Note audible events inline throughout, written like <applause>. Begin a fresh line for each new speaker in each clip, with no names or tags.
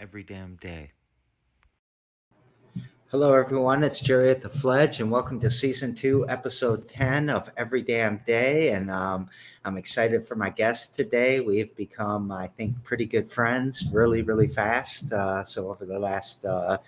Every damn day.
Hello, everyone. It's Jerry at the Fledge, and welcome to season two, episode 10 of Every Damn Day. And um, I'm excited for my guest today. We've become, I think, pretty good friends really, really fast. Uh, so, over the last, uh,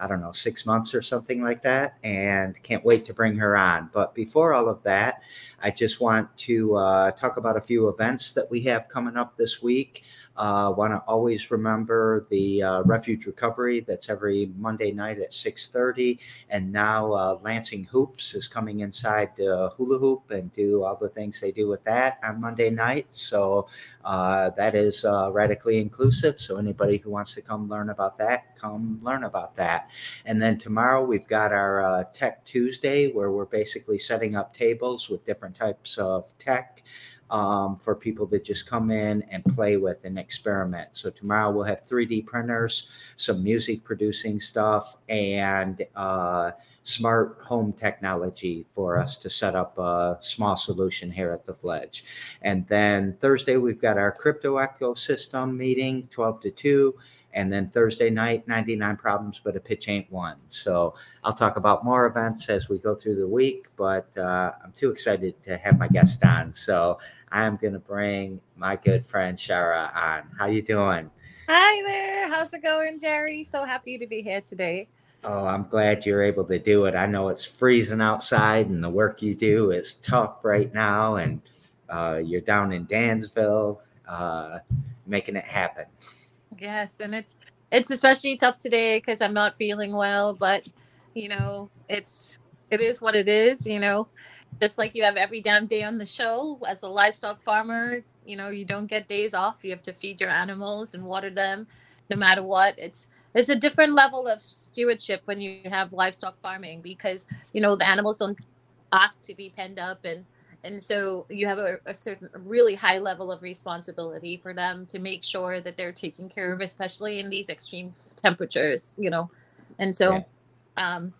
I don't know, six months or something like that, and can't wait to bring her on. But before all of that, I just want to uh, talk about a few events that we have coming up this week. Uh, Want to always remember the uh, Refuge Recovery that's every Monday night at 6:30, and now uh, Lansing Hoops is coming inside hula hoop and do all the things they do with that on Monday night. So uh, that is uh, radically inclusive. So anybody who wants to come learn about that, come learn about that. And then tomorrow we've got our uh, Tech Tuesday where we're basically setting up tables with different types of tech um, for people to just come in and play with and experiment. So tomorrow we'll have 3D printers, some music producing stuff, and uh, smart home technology for us to set up a small solution here at the Fledge. And then Thursday we've got our crypto ecosystem meeting, 12 to 2. And then Thursday night, 99 problems, but a pitch ain't one. So I'll talk about more events as we go through the week, but uh, I'm too excited to have my guest on. So I'm going to bring my good friend Shara on. How you doing?
Hi there. How's it going, Jerry? So happy to be here today.
Oh, I'm glad you're able to do it. I know it's freezing outside and the work you do is tough right now. And uh, you're down in Dansville uh, making it happen.
Yes, and it's it's especially tough today because I'm not feeling well, but you know, it's it is what it is, you know. Just like you have every damn day on the show as a livestock farmer, you know, you don't get days off. You have to feed your animals and water them no matter what. It's it's a different level of stewardship when you have livestock farming because you know the animals don't ask to be penned up and and so you have a, a certain a really high level of responsibility for them to make sure that they're taken care of especially in these extreme temperatures you know? And so
Yeah.
um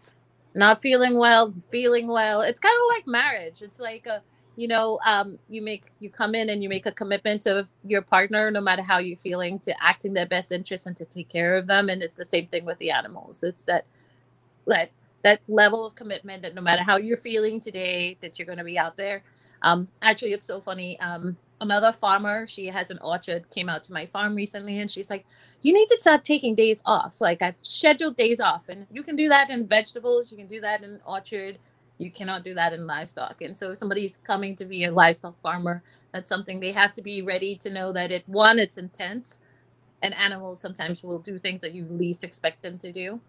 not feeling well feeling well. It's kind of like marriage. It's like a you know um you make you come in and you make a commitment to your partner no matter how you're feeling to act in their best interest and to take care of them. And it's the same thing with the animals. It's that that that level of commitment that no matter how you're feeling today that you're going to be out there. Um actually it's so funny um another farmer she has an orchard came out to my farm recently and she's like you need to start taking days off. Like i've scheduled days off and you can do that in vegetables you can do that in orchard you cannot do that in livestock. And so if somebody's coming to be a livestock farmer that's something they have to be ready to know that it one it's intense and animals sometimes will do things that you least expect them to do.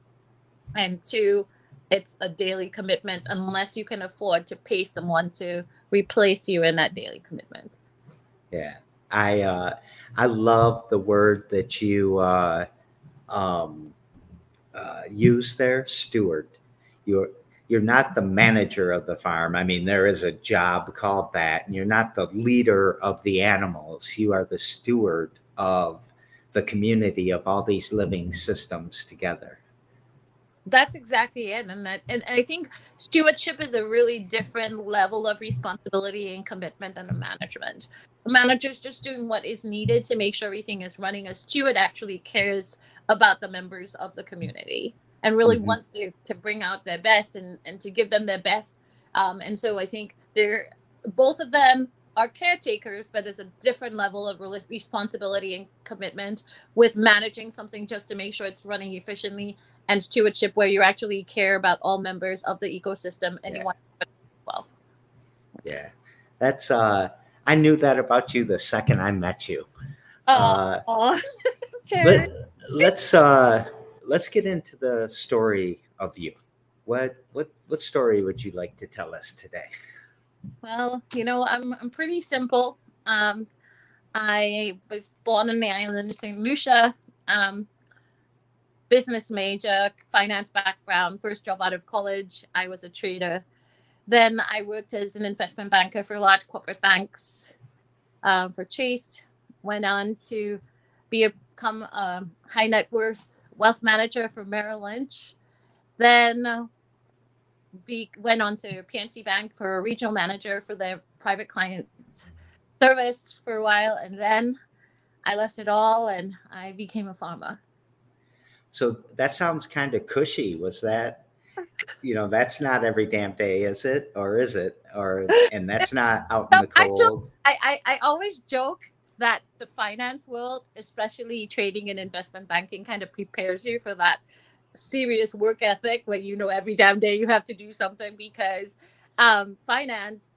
And two it's a daily commitment unless you can afford to pay someone to replace you in that daily commitment
Yeah, I uh, I love the word that you uh, um, uh, use there, steward. You're you're not the manager of the farm. I mean, there is a job called that, and you're not the leader of the animals. You are the steward of the community of all these living systems together.
That's exactly it and that and i think stewardship is a really different level of responsibility and commitment than a management. A manager is just doing what is needed to make sure everything is running. A steward actually cares about the members of the community and really
Mhm.
wants to to bring out their best and and to give them their best. Um, and so i think they're both of them are caretakers but there's a different level of responsibility and commitment with managing something just to make sure it's running efficiently and stewardship where you actually care about all members of the ecosystem and
Yeah.
you want well
Yeah, that's. Uh, I knew that about you the second I met you.
oh,
Uh. <laughs> Let, let's uh let's get into the story of you. What what what story would you like to tell us today?
well you know i'm, I'm pretty simple um, i was born in the island of st lucia um, business major finance background first job out of college i was a trader then i worked as an investment banker for large corporate banks um, for chase went on to be a, become a high net worth wealth manager for merrill lynch Then uh, we went on to PNC Bank for a regional manager for their private client service for a while. And then I left it all and I became a farmer.
So that sounds kind of cushy. Was that, you know, that's not every damn day, is it? Or is it? Or, and that's not out in the cold.
I joke- I, I, I always joke that the finance world, especially trading and investment banking, kind of prepares you for that serious work ethic where you know every damn day you have to do something because um, finance,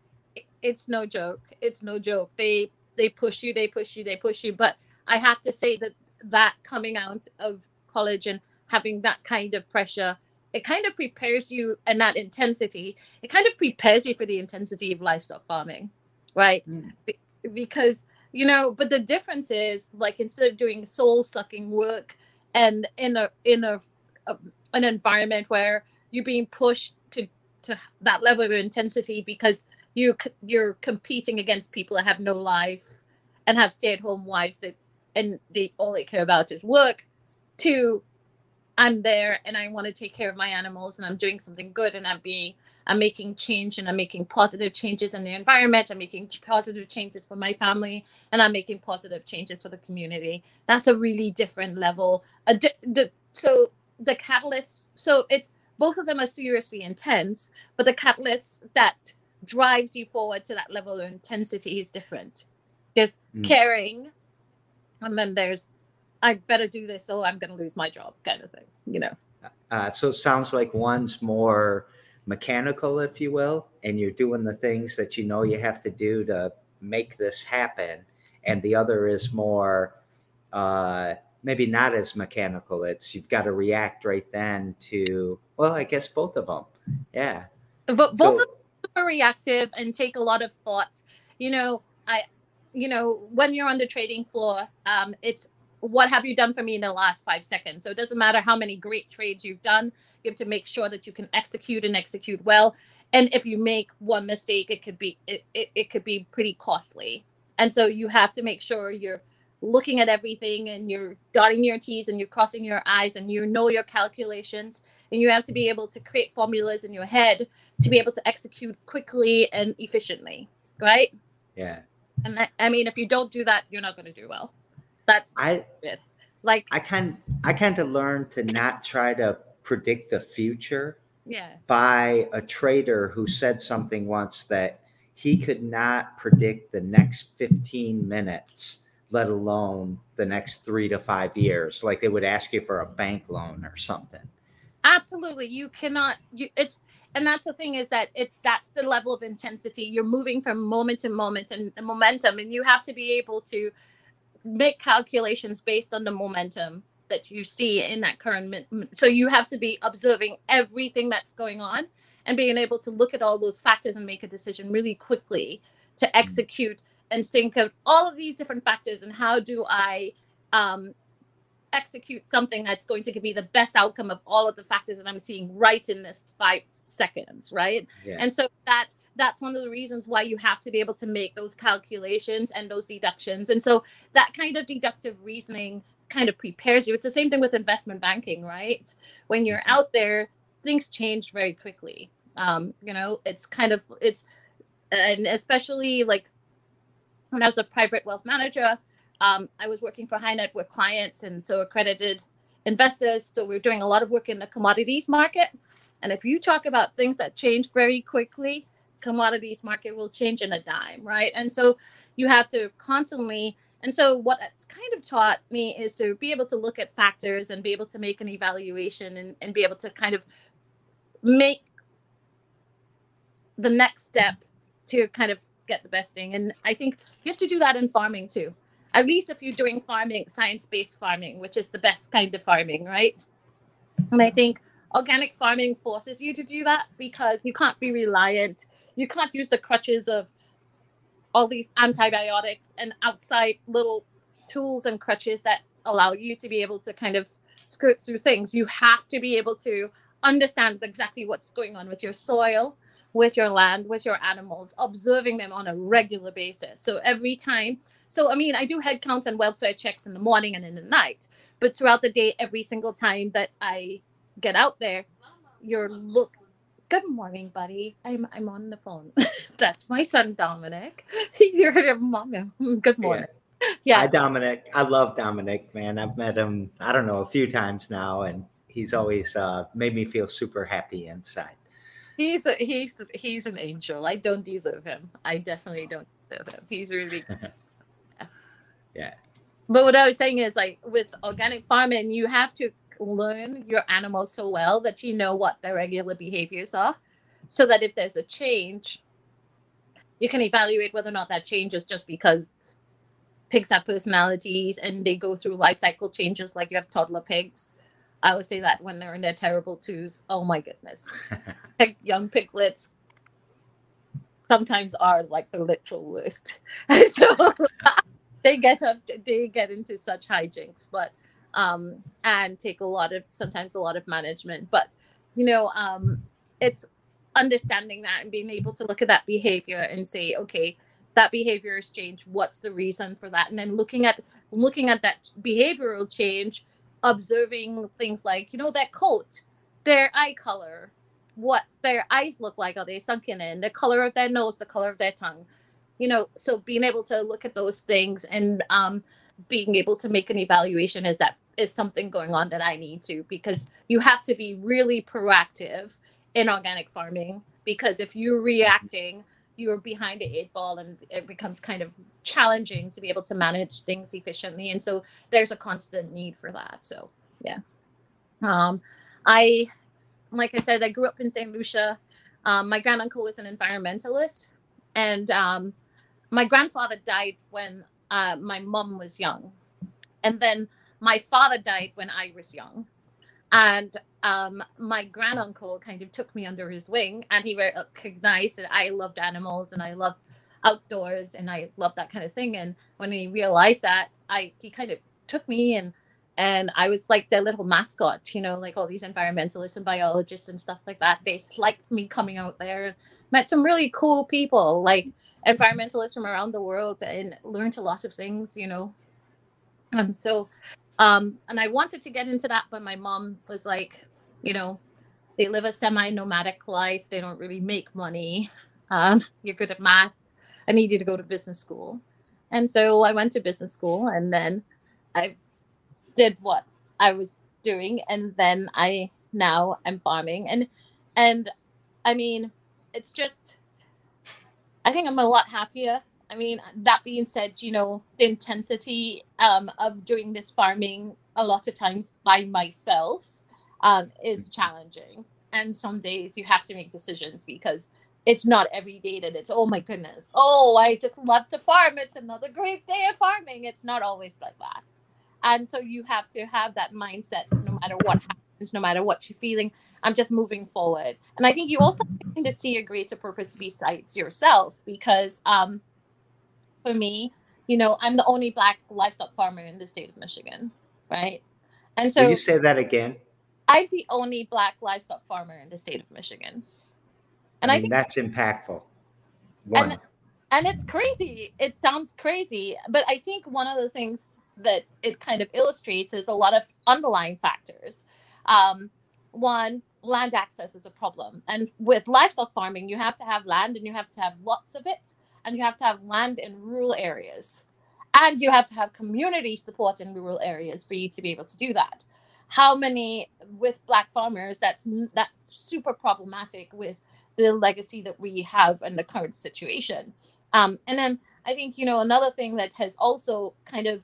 it's no joke. It's no joke. They they push you, they push you, they push you. But I have to say that that coming out of college and having that kind of pressure, it kind of prepares you and that intensity, it kind of prepares you for the intensity of livestock farming, right?
Mm.
Be- because you know but the difference is like instead of doing soul sucking work and in a in a, a an environment where you're being pushed to to that level of intensity because you you're competing against people that have no life and have stay-at-home wives that and they all they care about is work to i'm there and i want to take care of my animals and i'm doing something good and i'm being i'm making change and i'm making positive changes in the environment. I'm making positive changes for my family and i'm making positive changes for the community. That's a really different level. A di- the, so the catalyst so it's both of them are seriously intense but the catalyst that drives you forward to that level of intensity is different. There's
Mm.
caring and then there's i better do this or i'm going to lose my job kind of thing you know
Uh, so it sounds like one's more mechanical, if you will, and you're doing the things that you know you have to do to make this happen. And the other is more, uh, maybe not as mechanical. It's you've got to react right then to, well, I guess both of them. Yeah.
but both
So-
of them are reactive and take a lot of thought you know i you know when you're on the trading floor um it's what have you done for me in the last five seconds? So it doesn't matter how many great trades you've done you have to make sure that you can execute and execute well. And if you make one mistake it could be it, it, it could be pretty costly. And so you have to make sure you're looking at everything and you're dotting your t's and you're crossing your i's and you know your calculations. And you have to be able to create formulas in your head to be able to execute quickly and efficiently right?
Yeah.
and I, I mean if you don't do that you're not going to do well that's
I,
like
I kind, I kind of learned to not try to predict the future
yeah
by a trader who said something once that he could not predict the next 15 minutes, let alone the next three to five years. Like they would ask you for a bank loan or something.
absolutely you cannot you it's and that's the thing is that it that's the level of intensity you're moving from moment to moment and momentum and you have to be able to make calculations based on the momentum that you see in that current so you have to be observing everything that's going on and being able to look at all those factors and make a decision really quickly to execute and think of all of these different factors and how do i um, execute something that's going to give me the best outcome of all of the factors that i'm seeing right in this five seconds right?
Yeah.
and so that that's one of the reasons why you have to be able to make those calculations and those deductions. And so that kind of deductive reasoning kind of prepares you. It's the same thing with investment banking right? When you're out there things change very quickly. Um you know it's kind of it's and especially like when i was a private wealth manager um, I was working for high net worth clients and so accredited investors. So we are doing a lot of work in the commodities market. And if you talk about things that change very quickly, commodities market will change in a dime, right? And so you have to constantly. And so what it's kind of taught me is to be able to look at factors and be able to make an evaluation and, and be able to kind of make the next step to kind of get the best thing. And I think you have to do that in farming too at least if you're doing farming science-based farming which is the best kind of farming right? And i think organic farming forces you to do that because you can't be reliant you can't use the crutches of all these antibiotics and outside little tools and crutches that allow you to be able to kind of skirt through things. You have to be able to understand exactly what's going on with your soil with your land with your animals observing them on a regular basis. So every time so, I mean, I do head counts and welfare checks in the morning and in the night, but throughout the day, every single time that I get out there, you're look good morning buddy i'm i'm on the phone <laughs> that's my son dominic <laughs> you're a mom good morning
yeah. Hi, Dominic. I love Dominic, man. I've met him, I don't know, a few times now, and he's always uh, made me feel super happy inside.
He's a, he's he's an angel. I don't deserve him. I definitely don't deserve him. He's really
yeah. <laughs> yeah.
But what I was saying is like with organic farming, you have to learn your animals so well that you know what their regular behaviors are, so that if there's a change, you can evaluate whether or not that change is just because pigs have personalities and they go through life cycle changes like you have toddler pigs. I would say that when they're in their terrible twos, oh my goodness. <laughs> young piglets sometimes are like the literal worst. <laughs> so <laughs> they get up they get into such hijinks, but um and take a lot of sometimes a lot of management. But you know, um it's understanding that and being able to look at that behavior and say, okay, that behavior has changed. What's the reason for that? And then looking at looking at that behavioral change observing things like you know that coat their eye color what their eyes look like are they sunken in? The color of their nose the color of their tongue you know so being able to look at those things and um being able to make an evaluation is that is something going on that i need to because you have to be really proactive in organic farming because if you're reacting you're behind the eight ball and it becomes kind of challenging to be able to manage things efficiently and so there's a constant need for that so yeah. Um i like i said i grew up in st lucia. Um, my granduncle was an environmentalist and um, my grandfather died when uh, my mom was young and then my father died when i was young and um, my granduncle kind of took me under his wing and he recognized that I loved animals and I love outdoors and I love that kind of thing. And when he realized that, I he kind of took me and and I was like their little mascot, you know, like all these environmentalists and biologists and stuff like that. They liked me coming out there and met some really cool people, like environmentalists from around the world, and learned a lot of things, you know. And so um, and I wanted to get into that, but my mom was like, you know, they live a semi nomadic life. They don't really make money. Um, you're good at math. I need you to go to business school. And so I went to business school and then I did what I was doing. And then I now I'm farming. And, and I mean, it's just, I think I'm a lot happier I mean, that being said, you know, the intensity um, of doing this farming a lot of times by myself um, is challenging. And some days you have to make decisions because it's not every day that it's, oh my goodness, oh, I just love to farm. It's another great day of farming. It's not always like that. And so you have to have that mindset no matter what happens, no matter what you're feeling. I'm just moving forward. And I think you also need to see a greater purpose besides yourself because um, for me, you know, I'm the only black livestock farmer in the state of Michigan, right?
And so Will you say that again.
I'm the only black livestock farmer in the state of Michigan.
And I, mean, I think that's impactful.
One. And, and it's crazy. It sounds crazy, but I think one of the things that it kind of illustrates is a lot of underlying factors. Um, one, land access is a problem. And with livestock farming, you have to have land and you have to have lots of it and you have to have land in rural areas. And you have to have community support in rural areas for you to be able to do that. How many with black farmers that's that's super problematic with the legacy that we have in the current situation. Um, and then i think you know another thing that has also kind of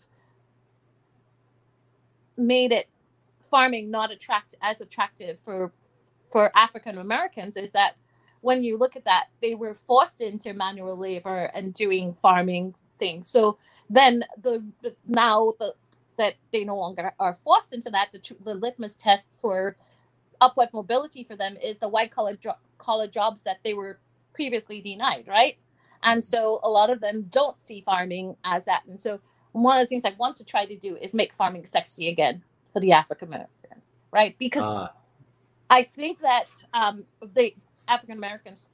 made it farming not attract as attractive for for african americans is that when you look at that, they were forced into manual labor and doing farming things. So then the now the that they no longer are forced into that, the, the litmus test for upward mobility for them is the white collar jo- collar jobs that they were previously denied, right? And so a lot of them don't see farming as that. And so one of the things I want to try to do is make farming sexy again for the African American, right? Because uh. I think that um, they African Americans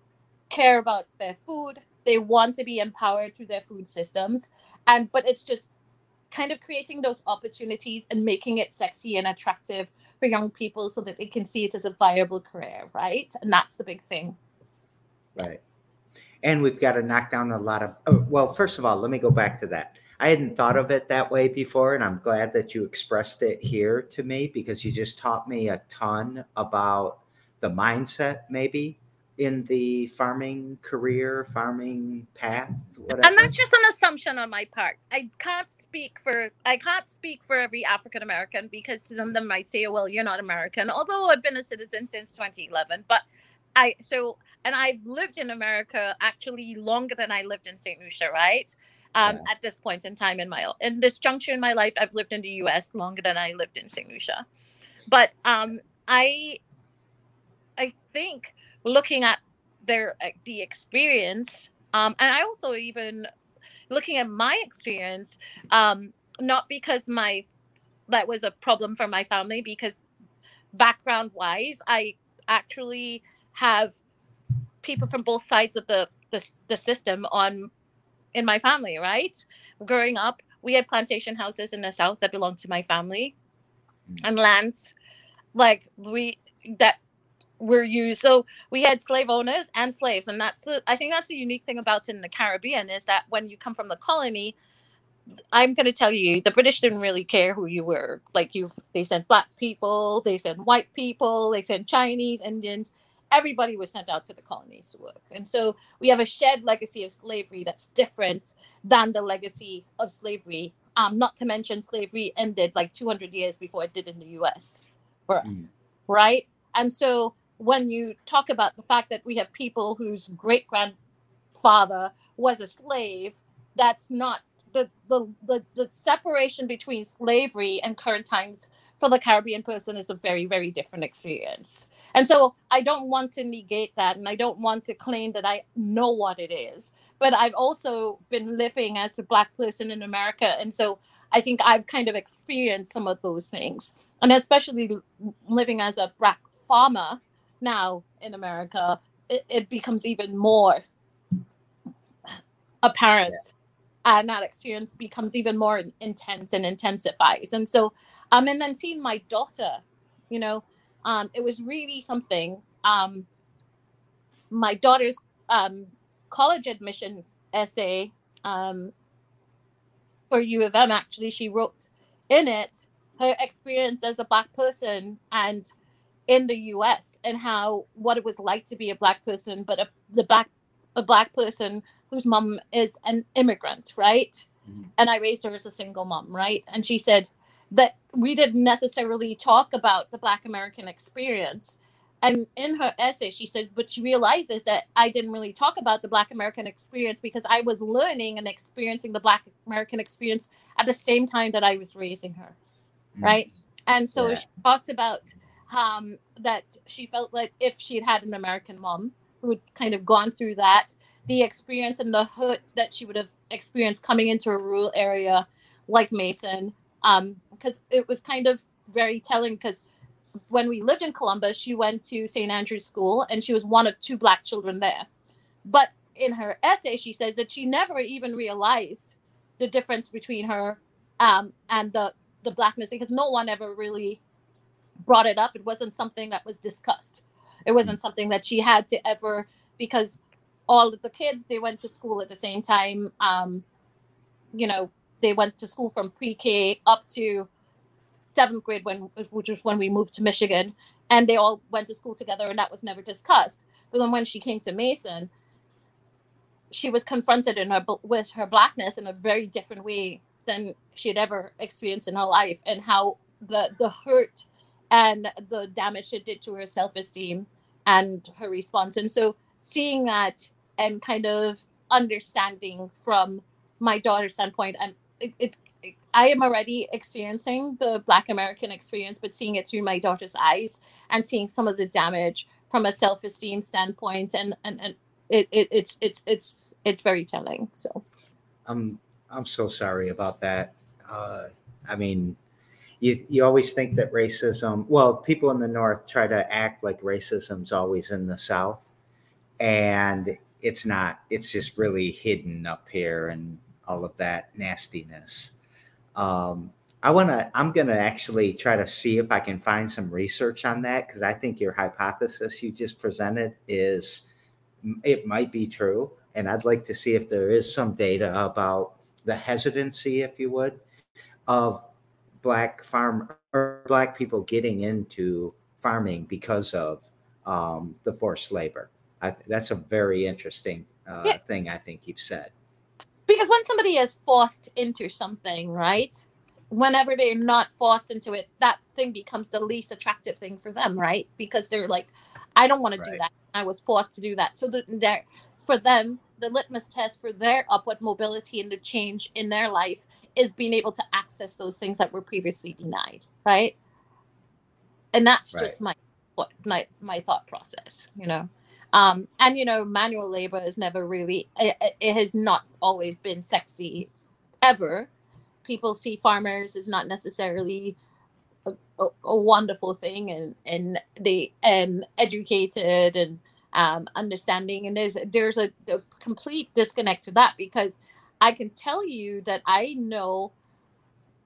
care about their food. They want to be empowered through their food systems. And but it's just kind of creating those opportunities and making it sexy and attractive for young people so that they can see it as a viable career, right? And that's the big thing.
Right. And we've got to knock down a lot of, oh, well, first of all, let me go back to that. I hadn't thought mm-hmm. of it that way before, and I'm glad that you expressed it here to me because you just taught me a ton about the mindset, maybe in the farming career, farming path, whatever.
And that's just an assumption on my part. I can't speak for I can't speak for every African American because some of them might say, "Well, you're not American." Although I've been a citizen since 2011, but I so and I've lived in America actually longer than I lived in St. Lucia, right? Um, yeah. At this point in time in my in this juncture in my life, I've lived in the U.S. longer than I lived in St. Lucia, but um, I I think looking at their uh, the experience um, and i also even looking at my experience um, not because my that was a problem for my family because background wise i actually have people from both sides of the, the the system on in my family right growing up we had plantation houses in the south that belonged to my family mm. and lands like we that were used. So we had slave owners and slaves, and that's the, I think that's the unique thing about in the Caribbean is that when you come from the colony, I'm going to tell you, the British didn't really care who you were. Like you, they sent black people, they sent white people, they sent Chinese, Indians. Everybody was sent out to the colonies to work, and so we have a shared legacy of slavery that's different than the legacy of slavery. Um, not to mention, slavery ended like 200 years before it did in the U.S. for us, mm. right? And so when you talk about the fact that we have people whose great grandfather was a slave, that's not the, the, the, the separation between slavery and current times for the Caribbean person is a very, very different experience. And so I don't want to negate that and I don't want to claim that I know what it is. But I've also been living as a Black person in America. And so I think I've kind of experienced some of those things. And especially living as a Black farmer now in America, it, it becomes even more apparent. Yeah. And that experience becomes even more intense and intensifies. And so, um, and then seeing my daughter, you know, um, it was really something. Um, my daughter's um, college admissions essay um, for U of M, actually, she wrote in it her experience as a black person and in the US and how what it was like to be a black person, but a the black a black person whose mom is an immigrant, right? Mm-hmm. And I raised her as a single mom, right? And she said that we didn't necessarily talk about the black American experience. And in her essay, she says, but she realizes that I didn't really talk about the Black American experience because I was learning and experiencing the Black American experience at the same time that I was raising her. Mm-hmm. Right. And so yeah. she talked about um, that she felt like if she'd had an American mom who had kind of gone through that, the experience and the hurt that she would have experienced coming into a rural area like Mason, because um, it was kind of very telling because when we lived in Columbus, she went to St. Andrew's School and she was one of two black children there. But in her essay, she says that she never even realized the difference between her um, and the, the blackness because no one ever really brought it up. It wasn't something that was discussed. It wasn't mm. something that she had to ever because all of the kids they went to school at the same time. Um, you know, they went to school from pre-K up to seventh grade when which was when we moved to Michigan, and they all went to school together, and that was never discussed. But then when she came to Mason, she was confronted in her with her blackness in a very different way than she had ever experienced in her life, and how the the hurt and the damage it did to her self esteem and her response. And so seeing that and kind of understanding from my daughter's standpoint, and it, it's I am already experiencing the Black American experience, but seeing it through my daughter's eyes and seeing some of the damage from a self esteem standpoint, and and, and it, it, it's it's it's it's very telling. So,
I'm I'm so sorry about that. Uh, I mean, you you always think that racism well people in the north try to act like racism's always in the south and it's not it's just really hidden up here and all of that nastiness Um, I want to, I'm going to actually try to see if I can find some research on that because I think your hypothesis you just presented is, it might be true. And I'd like to see if there is some data about the hesitancy, if you would, of black farm or black people getting into farming because of um, the forced labor. I, that's a very interesting uh, yeah. thing I think you've said.
Because when somebody is forced into something, right? Whenever they're not forced into it, that thing becomes the least attractive thing for them, right? Because they're like, I don't want to do that. I was forced to do that. So that for them, the litmus test for their upward mobility and the change in their life is being able to access those things that were previously denied, right? And that's right. just my my my thought process, you know. Um, and you know, manual labor is never really it, it has not always been sexy ever. People see farmers as not necessarily a, a, a wonderful thing and and they and educated and um, understanding and there's there's a, a complete disconnect to that because I can tell you that I know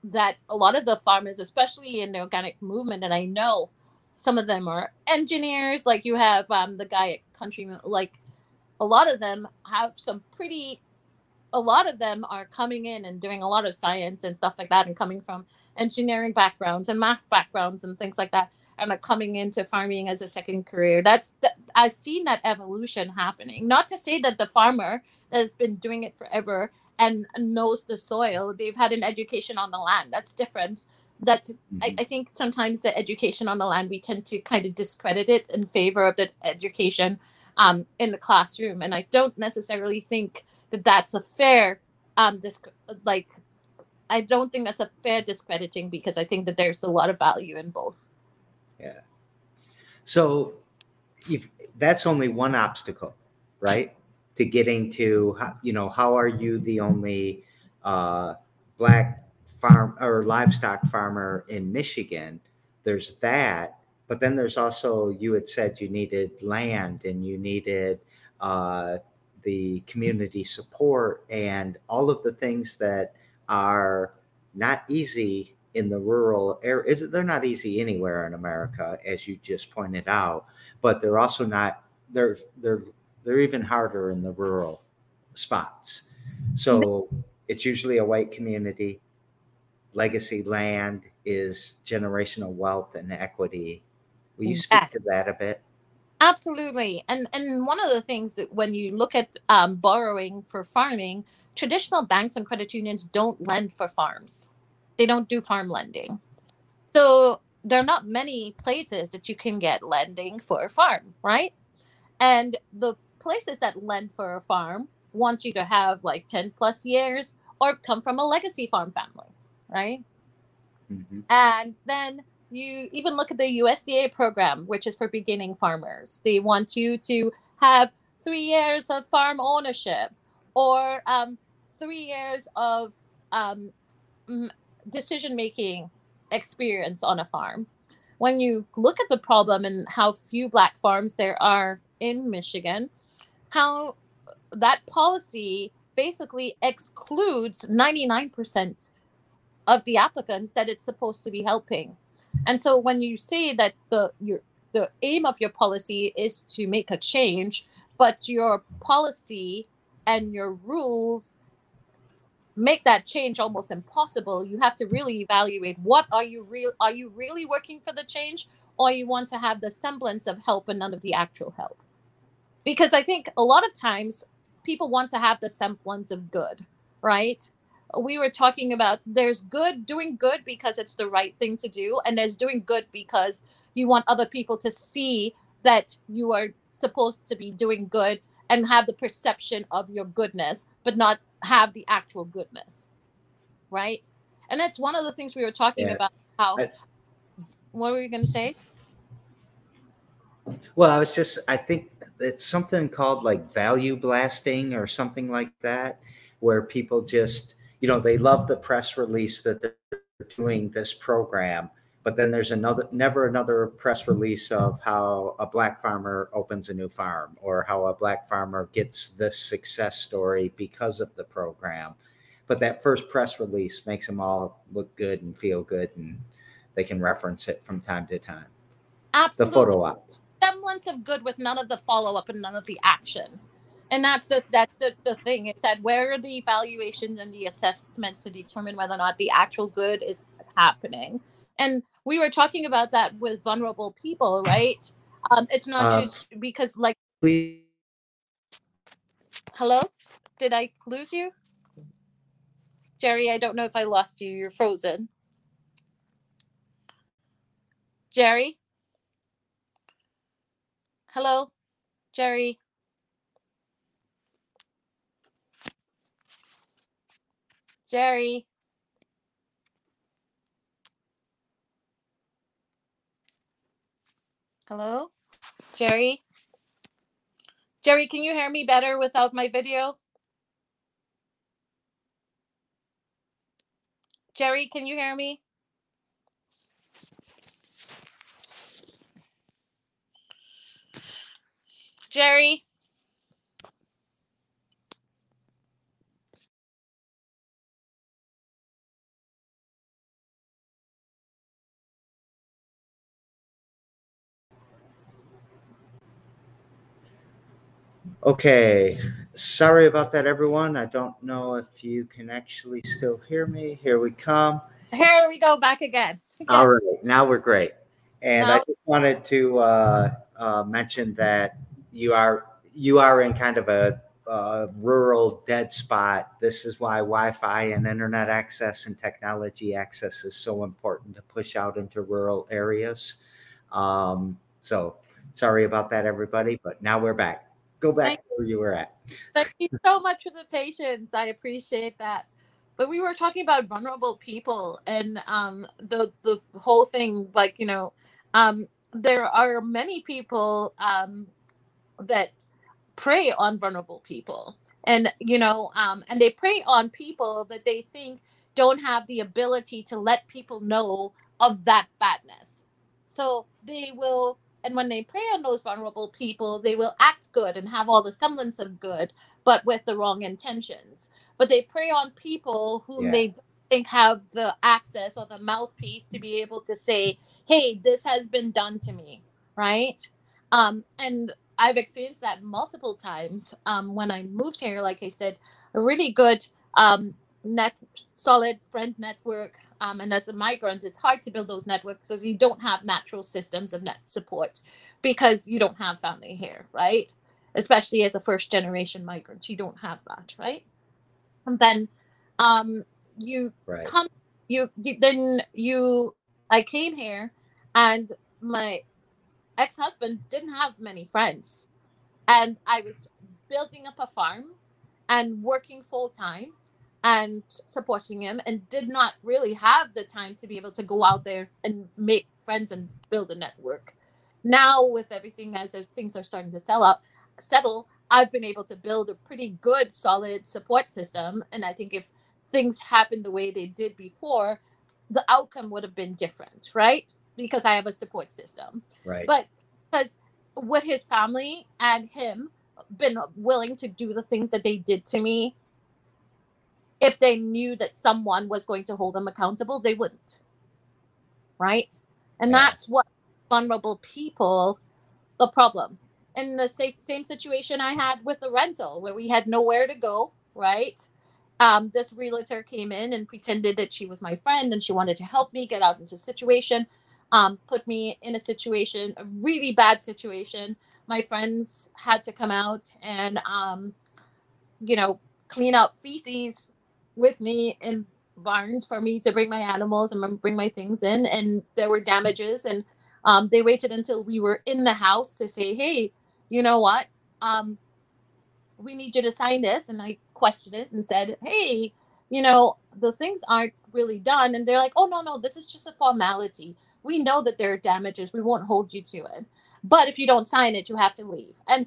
that a lot of the farmers, especially in the organic movement, and I know some of them are engineers like you have um, the guy at country like a lot of them have some pretty a lot of them are coming in and doing a lot of science and stuff like that and coming from engineering backgrounds and math backgrounds and things like that and are coming into farming as a second career. That's i've seen that evolution happening. Not to say that the farmer has been doing it forever and knows the soil they've had an education on the land. That's different. That's mm-hmm. I, I, think sometimes the education on the land we tend to kind of discredit it in favor of the education um, in the classroom. And i don't necessarily think that that's a fair um disc- like i don't think that's a fair discrediting because i think that there's a lot of value in both.
Yeah. So if that's only one obstacle right to getting to you know how are you the only uh black farm or livestock farmer in Michigan. There's that, but then there's also you had said you needed land and you needed uh, the community support and all of the things that are not easy in the rural area. They're not easy anywhere in America, as you just pointed out, but they're also not. They're they're they're even harder in the rural spots. So it's usually a white community legacy land is generational wealth and equity. Will you speak yes. to that a bit?
Absolutely. And and one of the things that when you look at um, borrowing for farming, traditional banks and credit unions don't lend for farms. They don't do farm lending. So there are not many places that you can get lending for a farm, right? And the places that lend for a farm want you to have like 10 plus years or come from a legacy farm family right? Mm-hmm. And then you even look at the USDA program, which is for beginning farmers. They want you to have three years of farm ownership or um, three years of um, decision making experience on a farm. When you look at the problem and how few black farms there are in Michigan, how that policy basically excludes 99% of the applicants that it's supposed to be helping. And so when you say that the your the aim of your policy is to make a change, but your policy and your rules make that change almost impossible, you have to really evaluate what are you real are you really working for the change or you want to have the semblance of help and none of the actual help. Because I think a lot of times people want to have the semblance of good, right? we were talking about there's good doing good because it's the right thing to do and there's doing good because you want other people to see that you are supposed to be doing good and have the perception of your goodness but not have the actual goodness right and that's one of the things we were talking yeah. about how I, what were you going to say
well i was just i think it's something called like value blasting or something like that where people just you know, they love the press release that they're doing this program, but then there's another, never another press release of how a black farmer opens a new farm or how a black farmer gets this success story because of the program. but that first press release makes them all look good and feel good, and they can reference it from time to time.
Absolutely.
The photo op.
semblance of good with none of the follow up and none of the action. And that's the that's the, the thing. It's that where are the evaluations and the assessments to determine whether or not the actual good is happening. And we were talking about that with vulnerable people, right? Um, it's not
Uh,
just because like
Please.
hello? Did I lose you? Jerry, I don't know if I lost you. You're frozen. Jerry? Hello? Jerry? Jerry? Hello? Jerry? Jerry, can you hear me better without my video? Jerry, can you hear me? Jerry?
Okay, sorry about that, everyone. I don't know if you can actually still hear me. Here we come.
Here we go back again.
All right, now we're great. And I just wanted to uh, uh, mention that you are you are in kind of a, uh rural dead spot. This is why Wi-Fi and internet access and technology access is so important to push out into rural areas. Um, so sorry about that, everybody. But now we're back. Go back
Thank-
where you were at.
Thank you so much for the patience. I appreciate that. But we were talking about vulnerable people and um, the the whole thing. Like you know, um, there are many people um, that prey on vulnerable people, and you know, um, and they prey on people that they think don't have the ability to let people know of that badness. So they will, and when they prey on those vulnerable people, they will act good and have all the semblance of good but with the wrong intentions. But they prey on people whom
Yeah.
they think have the access or the mouthpiece to be able to say, "Hey, this has been done to me," right? Um, and I've experienced that multiple times. Um, when I moved here, like I said, a really good um, net, solid friend network. Um, and as a migrant, it's hard to build those networks because you don't have natural systems of net support because you don't have family here, right? especially as a first generation migrant you don't have that right and then um you
Right.
come you, you then you i came here and my ex-husband didn't have many friends. And i was building up a farm and working full time and supporting him and did not really have the time to be able to go out there and make friends and build a network. Now with everything as things are starting to sell up settle i've been able to build a pretty good solid support system. And i think if things happened the way they did before the outcome would have been different right because i have a support system.
Right.
but because would his family and him been willing to do the things that they did to me if they knew that someone was going to hold them accountable they wouldn't. Right? And
Yeah.
that's what vulnerable people the problem. In the same situation i had with the rental where we had nowhere to go right? Um, this realtor came in and pretended that she was my friend and she wanted to help me get out into situation um, put me in a situation a really bad situation. My friends had to come out and um, you know clean up feces with me in barns for me to bring my animals and bring my things in and there were damages and um, they waited until we were in the house to say hey you know what? Um, we need you to sign this. And i questioned it and said hey you know the things aren't really done. And they're like oh no no this is just a formality we know that there are damages we won't hold you to it. But if you don't sign it you have to leave. And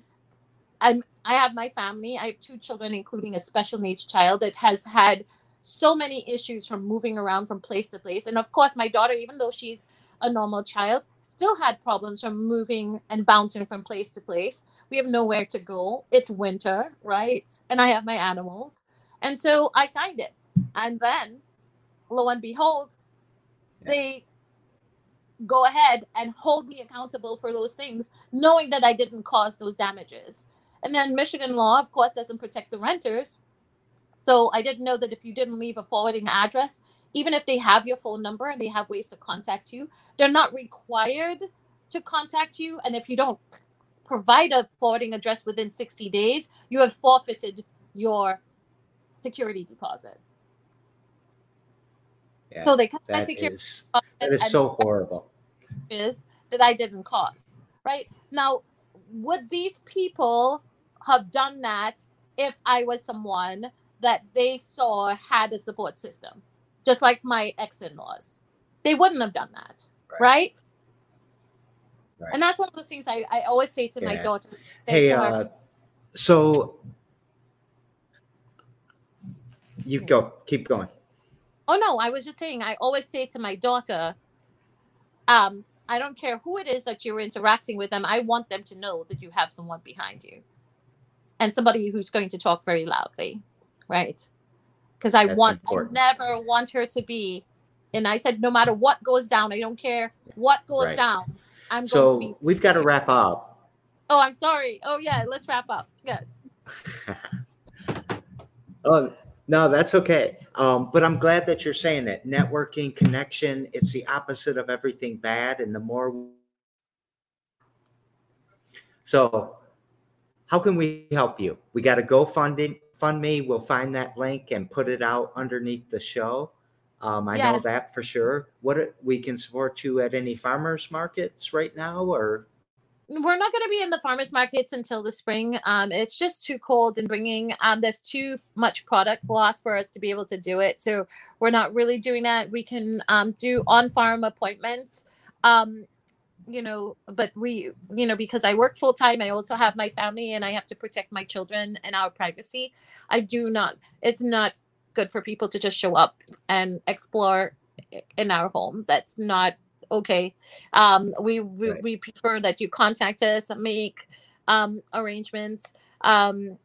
i'm i have my family i have two children including a special needs child that has had so many issues from moving around from place to place. And of course my daughter even though she's a normal child still had problems from moving and bouncing from place to place. We have nowhere to go. It's winter right? And i have my animals. And so i signed it. And then, lo and behold,
Yeah.
they go ahead and hold me accountable for those things, knowing that I didn't cause those damages. And then Michigan law, of course, doesn't protect the renters. So I didn't know that if you didn't leave a forwarding address, even if they have your phone number and they have ways to contact you, they're not required to contact you. And if you don't provide a forwarding address within 60 days, you have forfeited your security deposit.
Yeah,
so they cut my security
is that is so horrible.
Is that I didn't cause. Right now, would these people have done that if I was someone that they saw had a support system, just like my ex-in-laws? They wouldn't have done that,
Right.
right?
Right.
And that's one of those things I, I always say to my daughter.
Hey, uh, so you go, keep going.
Oh no, I was just saying I always say to my daughter, um, I don't care who it is that you're interacting with them, I want them to know that you have someone behind you. And somebody who's going to talk very loudly. Right. Because I
That's
want
important.
I never want her to be and I said no matter what goes down, I don't care what goes
Right.
down. I'm going to be
So we've got to wrap up.
Oh, I'm sorry. Oh yeah, let's wrap up. Yes. <laughs>
oh no, that's okay. Um, but I'm glad that you're saying it. Networking, connection, it's the opposite of everything bad. And the more so how can we help you? We got to go funding fund me. We'll find that link and put it out underneath the show. Um, I know that for sure. What we can support you at any farmers markets right now, or
we're not going to be in the farmers markets until the spring. Um, it's just too cold and bringing. Um, there's too much product loss for us to be able to do it. So we're not really doing that. We can um, do on farm appointments. Um, you know, but we, you know, because I work full time, I also have my family and I have to protect my children and our privacy. I do not. It's not good for people to just show up and explore in our home. That's not okay um we we,
Right.
we prefer that you contact us make um arrangements um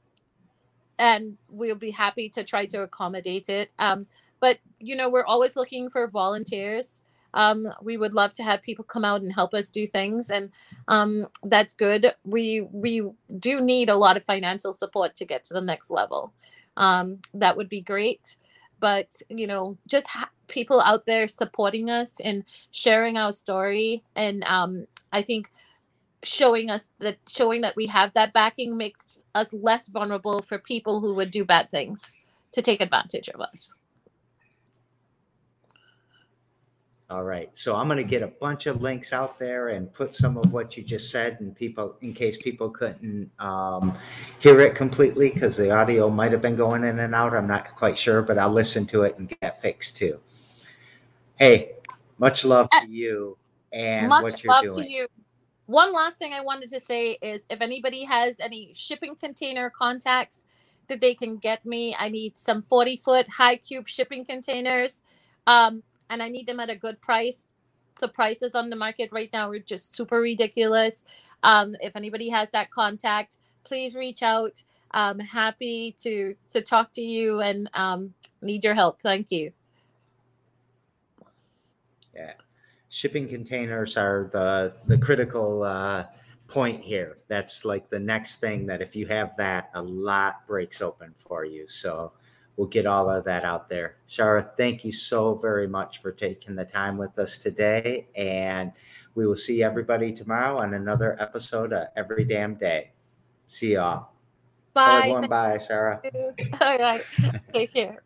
and we'll be happy to try to accommodate it um but you know we're always looking for volunteers um we would love to have people come out and help us do things and um that's good we we do need a lot of financial support to get to the next level um that would be great but you know just ha- people out there supporting us and sharing our story and um i think showing us that showing that we have that backing makes us less vulnerable for people who would do bad things to take advantage of us
All right. So I'm going to get a bunch of links out there and put some of what you just said and people in case people couldn't um, hear it completely because the audio might have been going in and out. I'm not quite sure, but I'll listen to it and get fixed too. Hey, much love to you and
much
what you're
love
doing.
to you one last thing i wanted to say is if anybody has any shipping container contacts that they can get me i need some 40 foot high cube shipping containers um, and i need them at a good price the prices on the market right now are just super ridiculous um, if anybody has that contact please reach out i'm happy to to talk to you and um, need your help thank you
Yeah. Shipping containers are the the critical uh, point here. That's like the next thing that if you have that, a lot breaks open for you. So we'll get all of that out there. Shara, thank you so very much for taking the time with us today. And we will see everybody tomorrow on another episode of Every Damn Day. See y'all.
Bye
everyone bye, Shara. <laughs>
all right take care bye